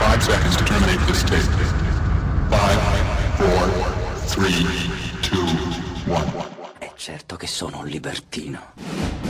five seconds to terminate this tape. Five, four, three, two, one. È certo che sono un libertino.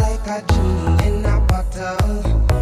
Yeah, a Cause in a wizard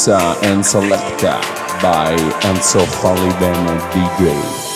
Mixa and Selecta by Enzo Falivene DJ.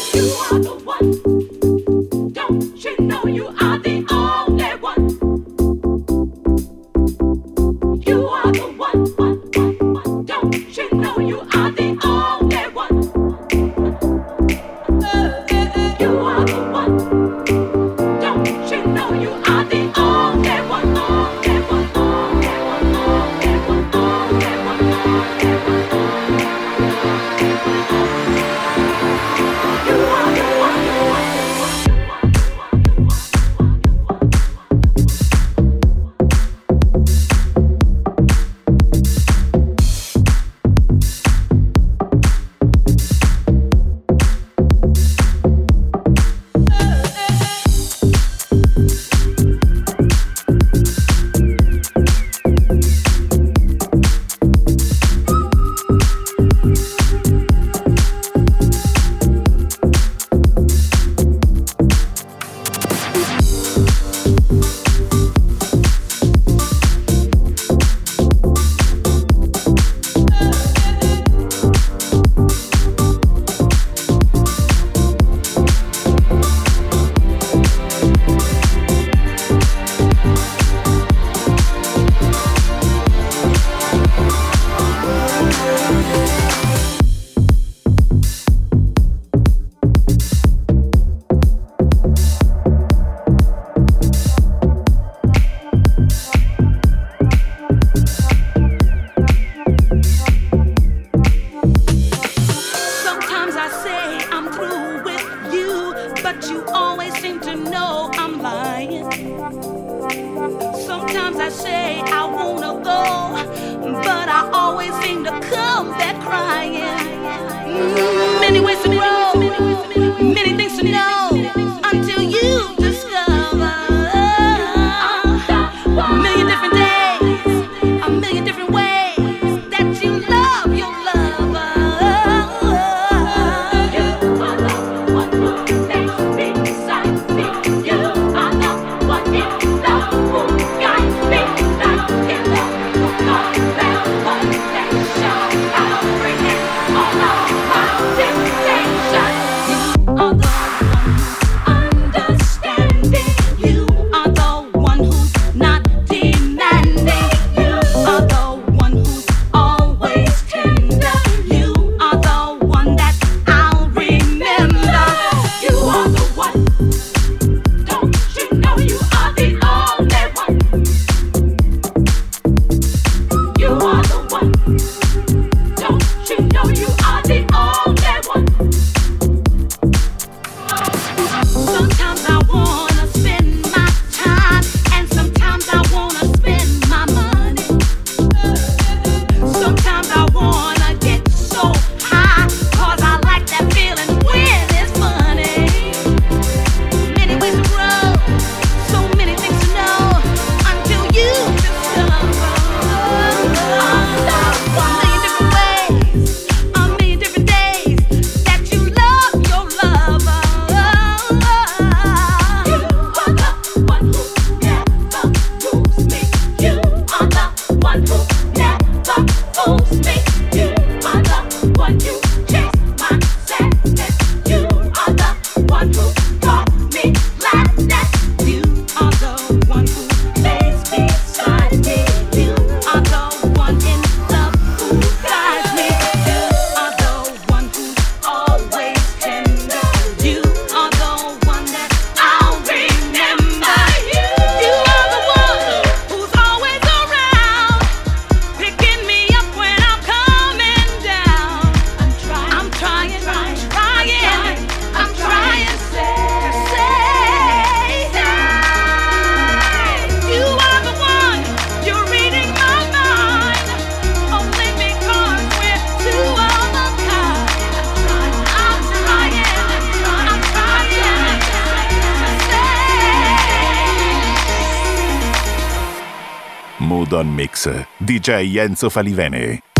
DJ Enzo Falivene.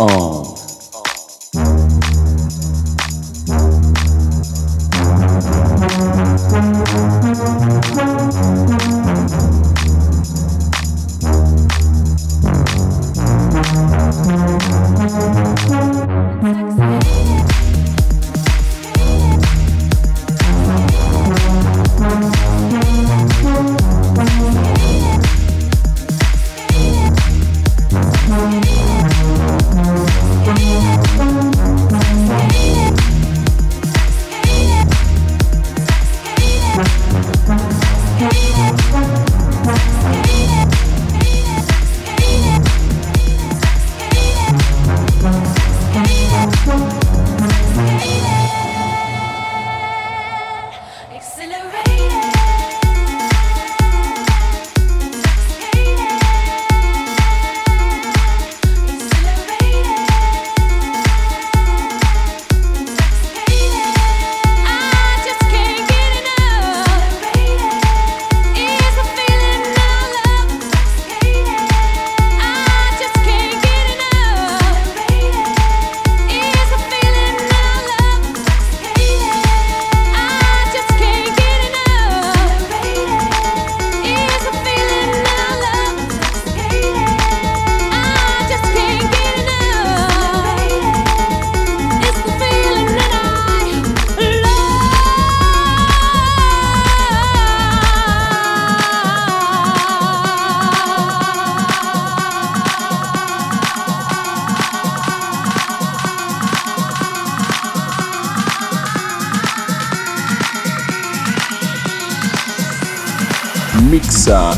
Move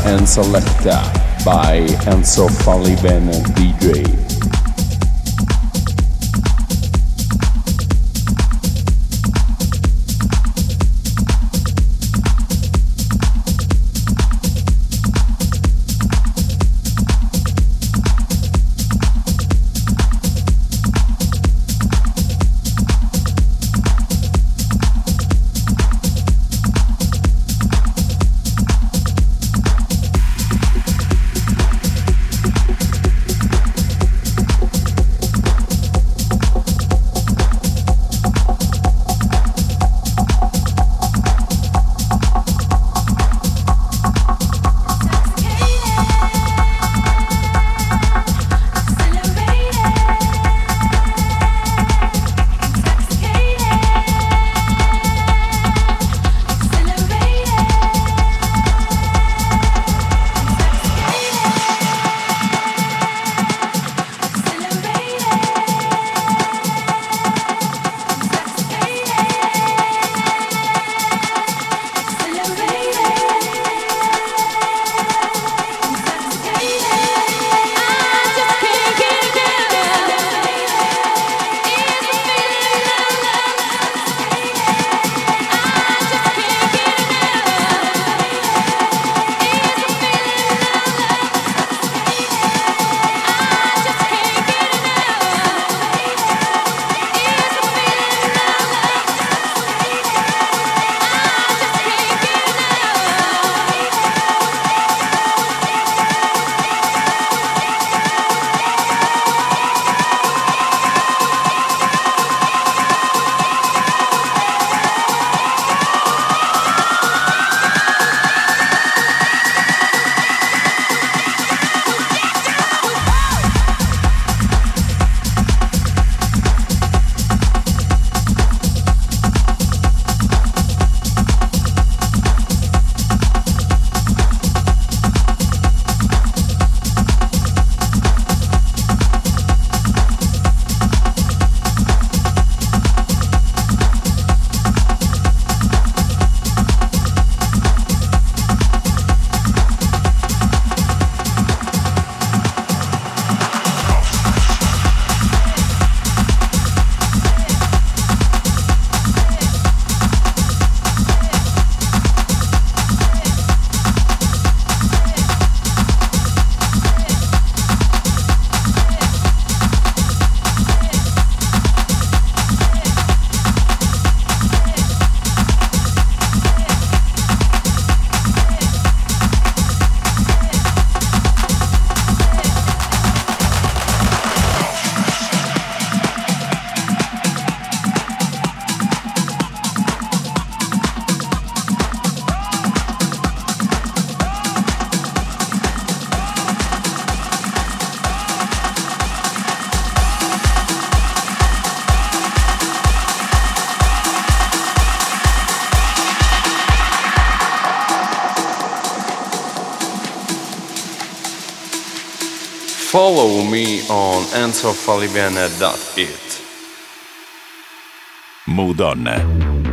and Selecta by Enzo Falivene DJ. Me on enzofalivene.it. Mood On.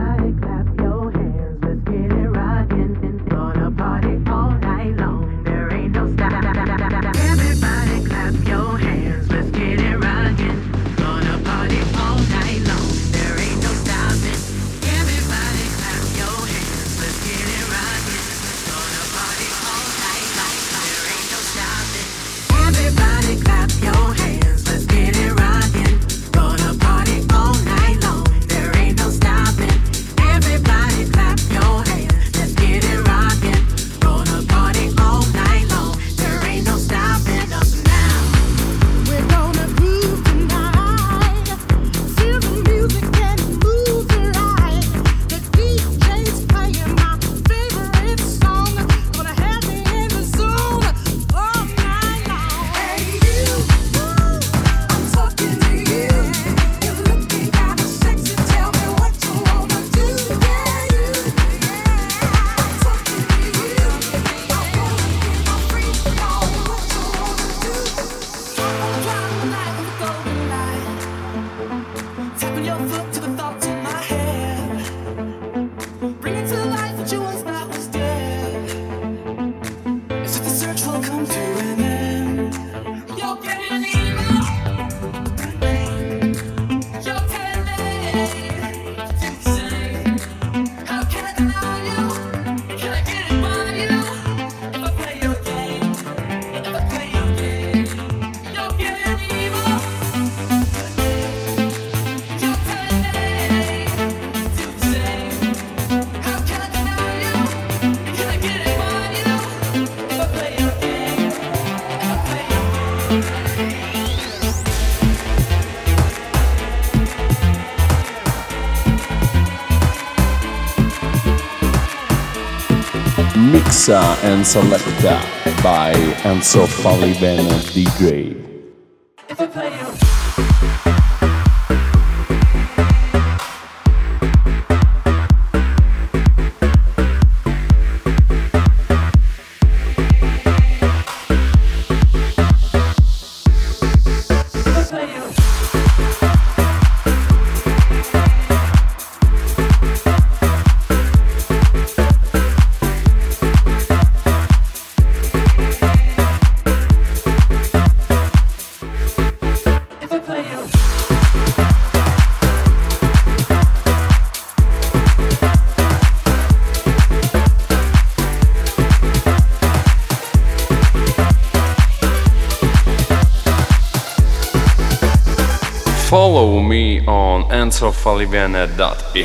Mixa and Selecta by Enzo Falivene DJ.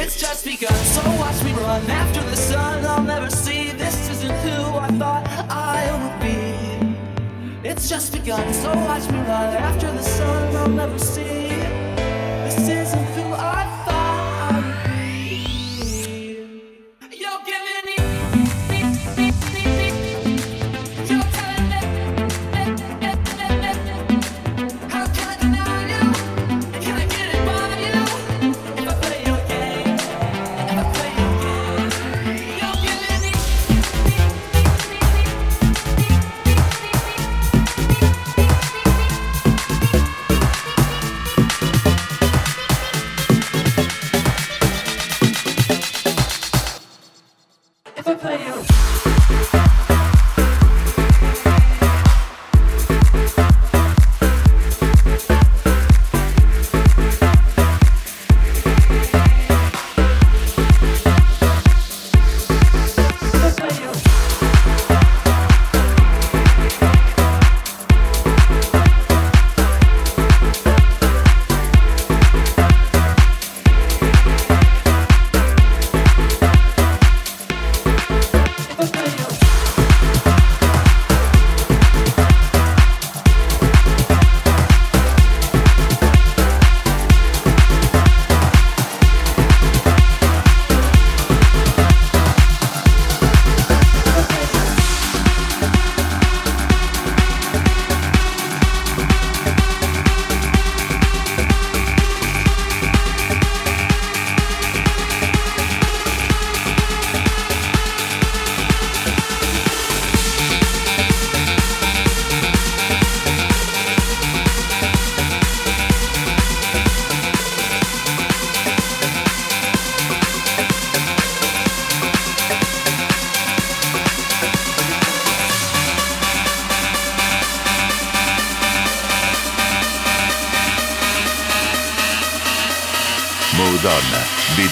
It's just begun, so watch me run after the sun. I'll never see this isn't who I thought I would be. It's just begun, so watch me run after the sun. I'll never see.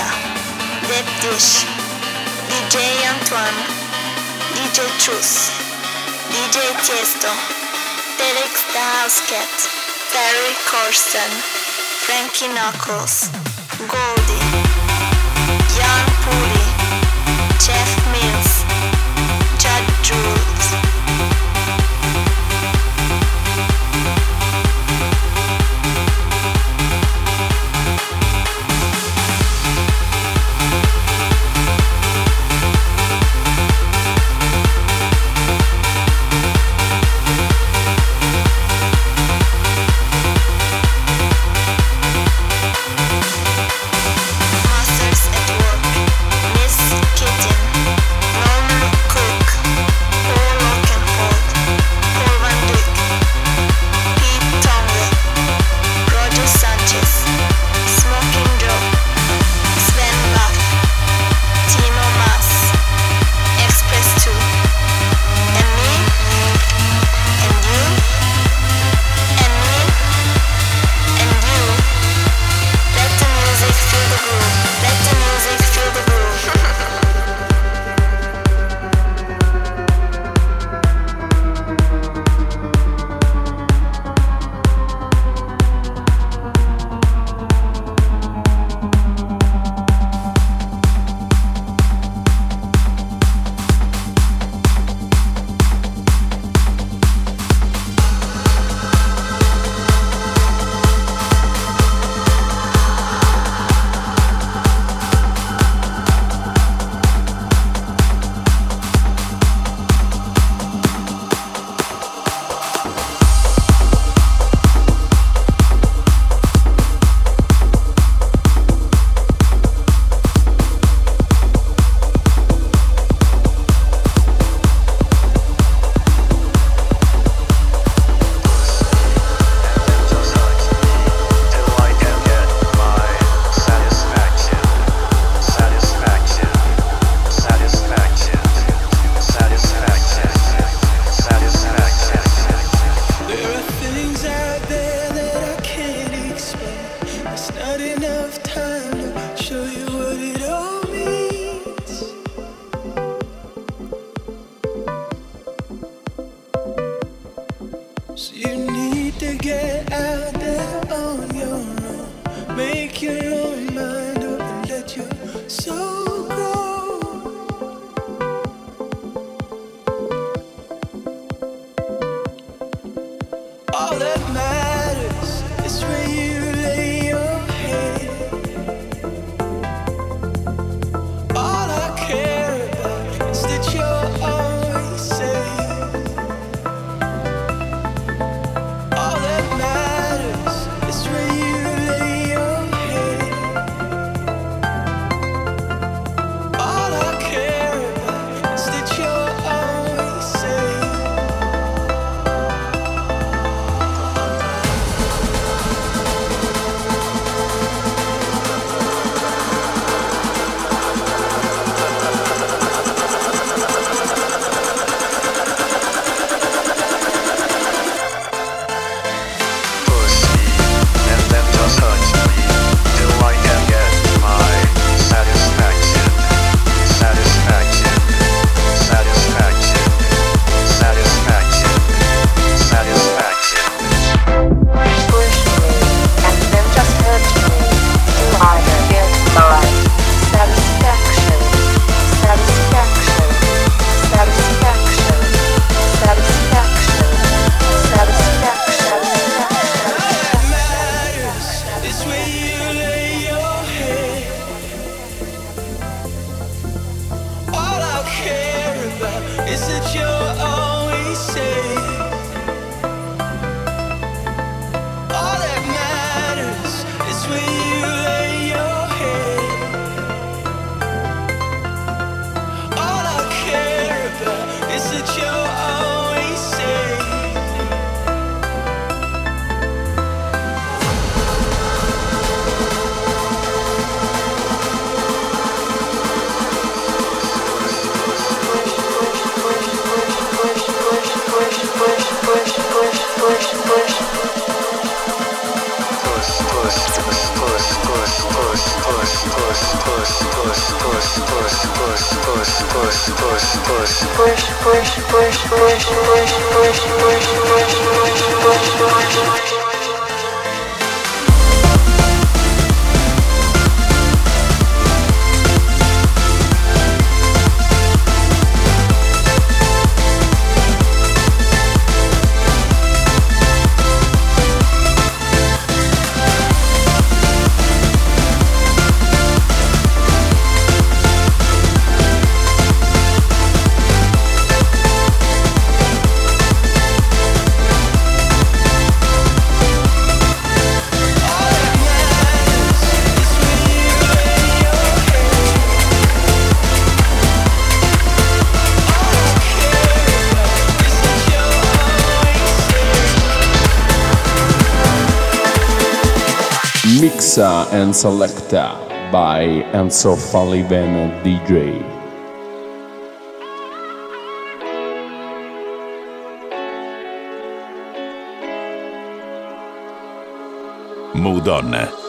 Lisa, Dish, DJ Antoine, DJ Truth, DJ Tiesto, Derek the Housecat, Ferry Corsten, Frankie Knuckles, Goldie. Thank you. and Selecta by Enzo Falivene DJ. Mood on.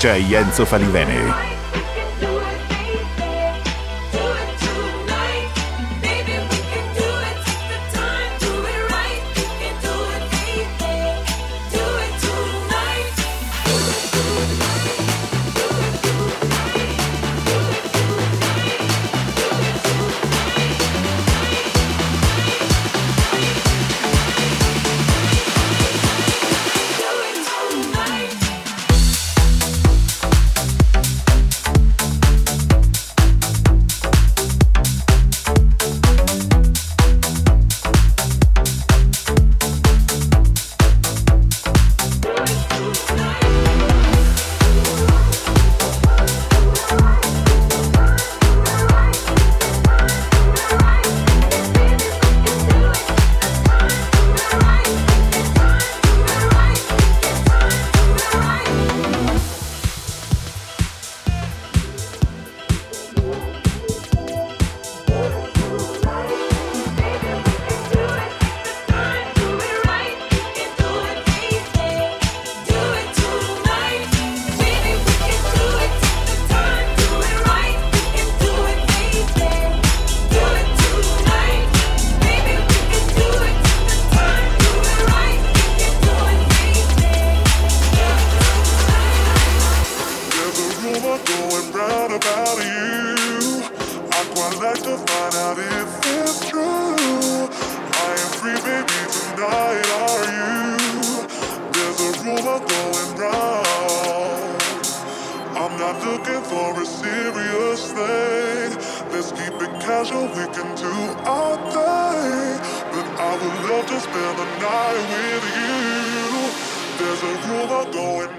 DJ Enzo Falivene. About you. I'd quite like to find out if it's true. I am free, baby, tonight. Are you? There's a rumor going round. I'm not looking for a serious thing. Let's keep it casual. We can do our thing. But I would love to spend the night with you. There's a rumor going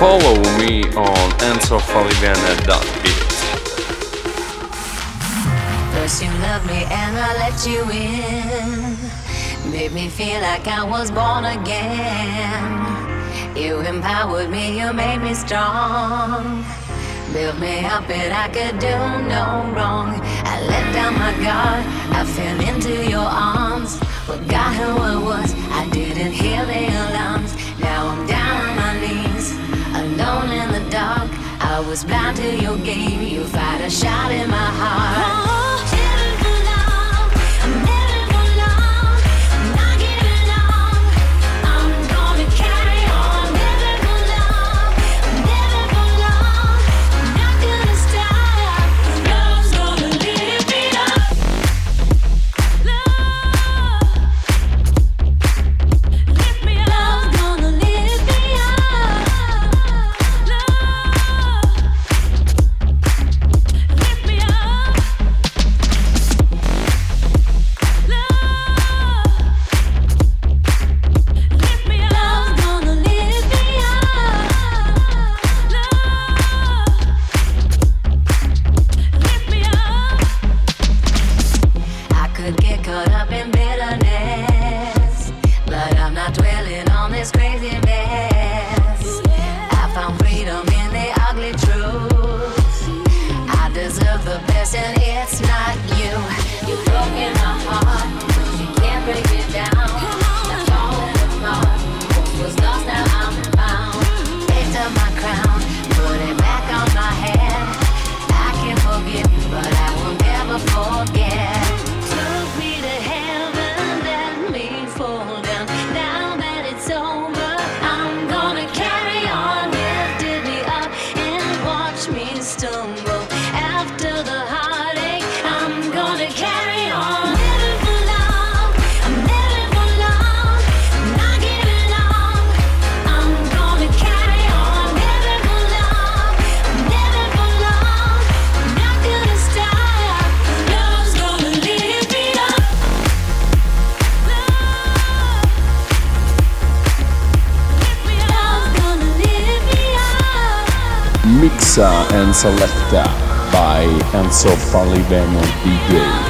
Follow me on enzofalivene.it. First you loved me and I let you in. Made me feel like I was born again. You empowered me, you made me strong. Built me up and I could do no wrong. I let down my guard, I fell into your arms. Forgot who I was, I didn't hear the alarms. Now I'm down alone in the dark. I was blind to your game, you fired a shot in my heart. Medusa and Selecta by Enzo Falivene DJ.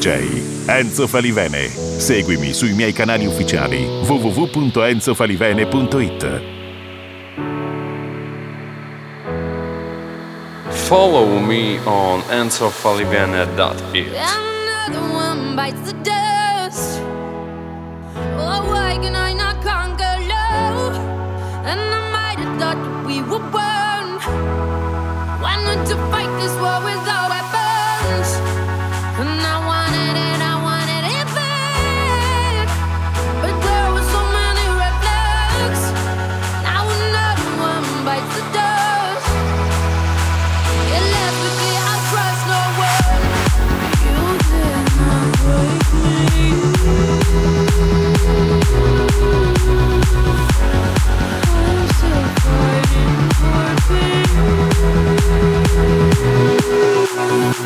DJ Enzo Falivene. Seguimi sui miei canali ufficiali www.enzofalivene.it. Follow me on enzofalivene.it.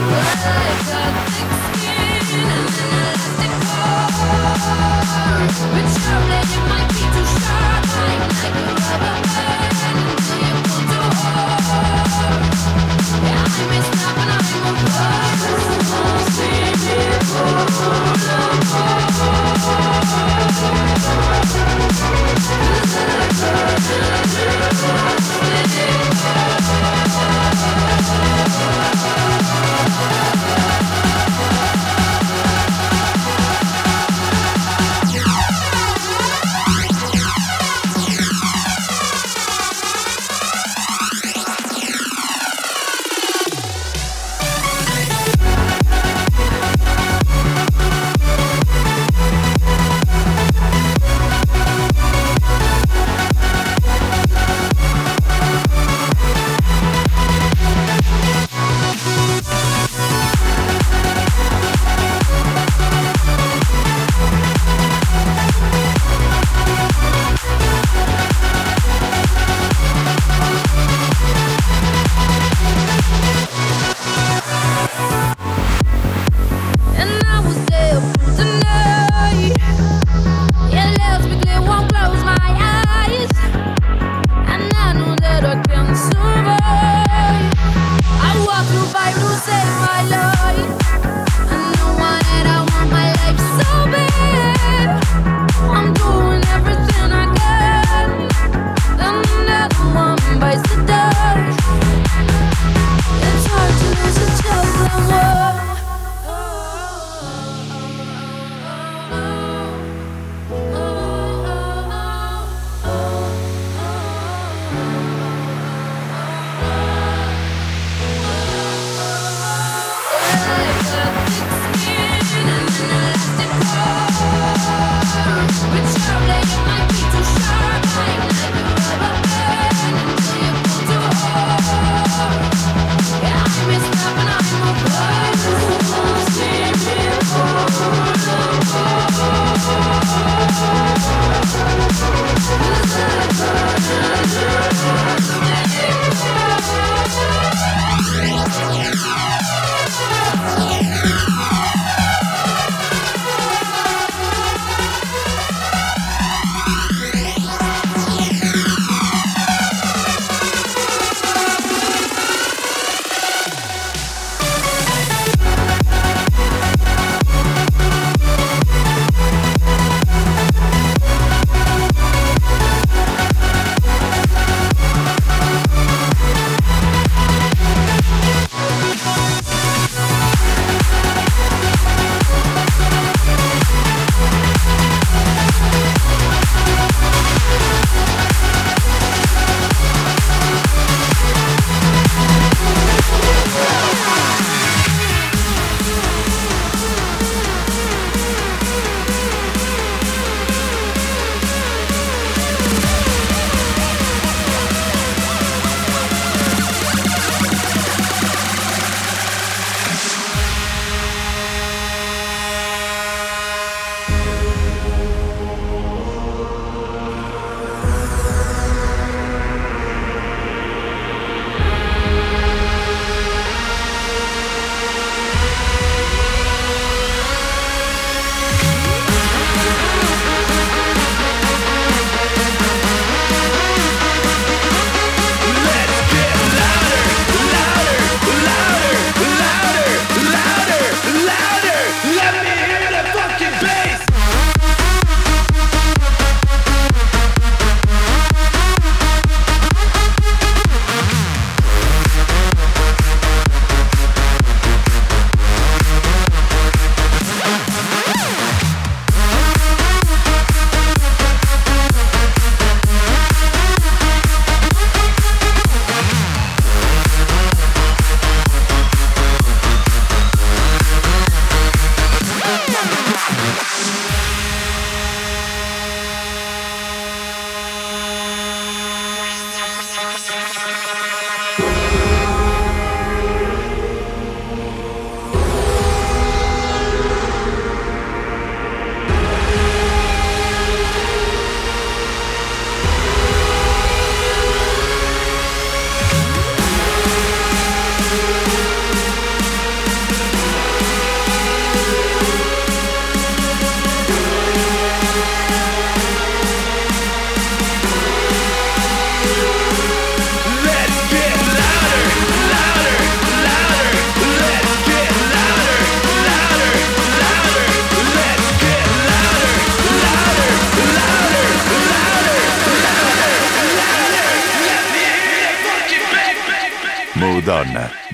But you're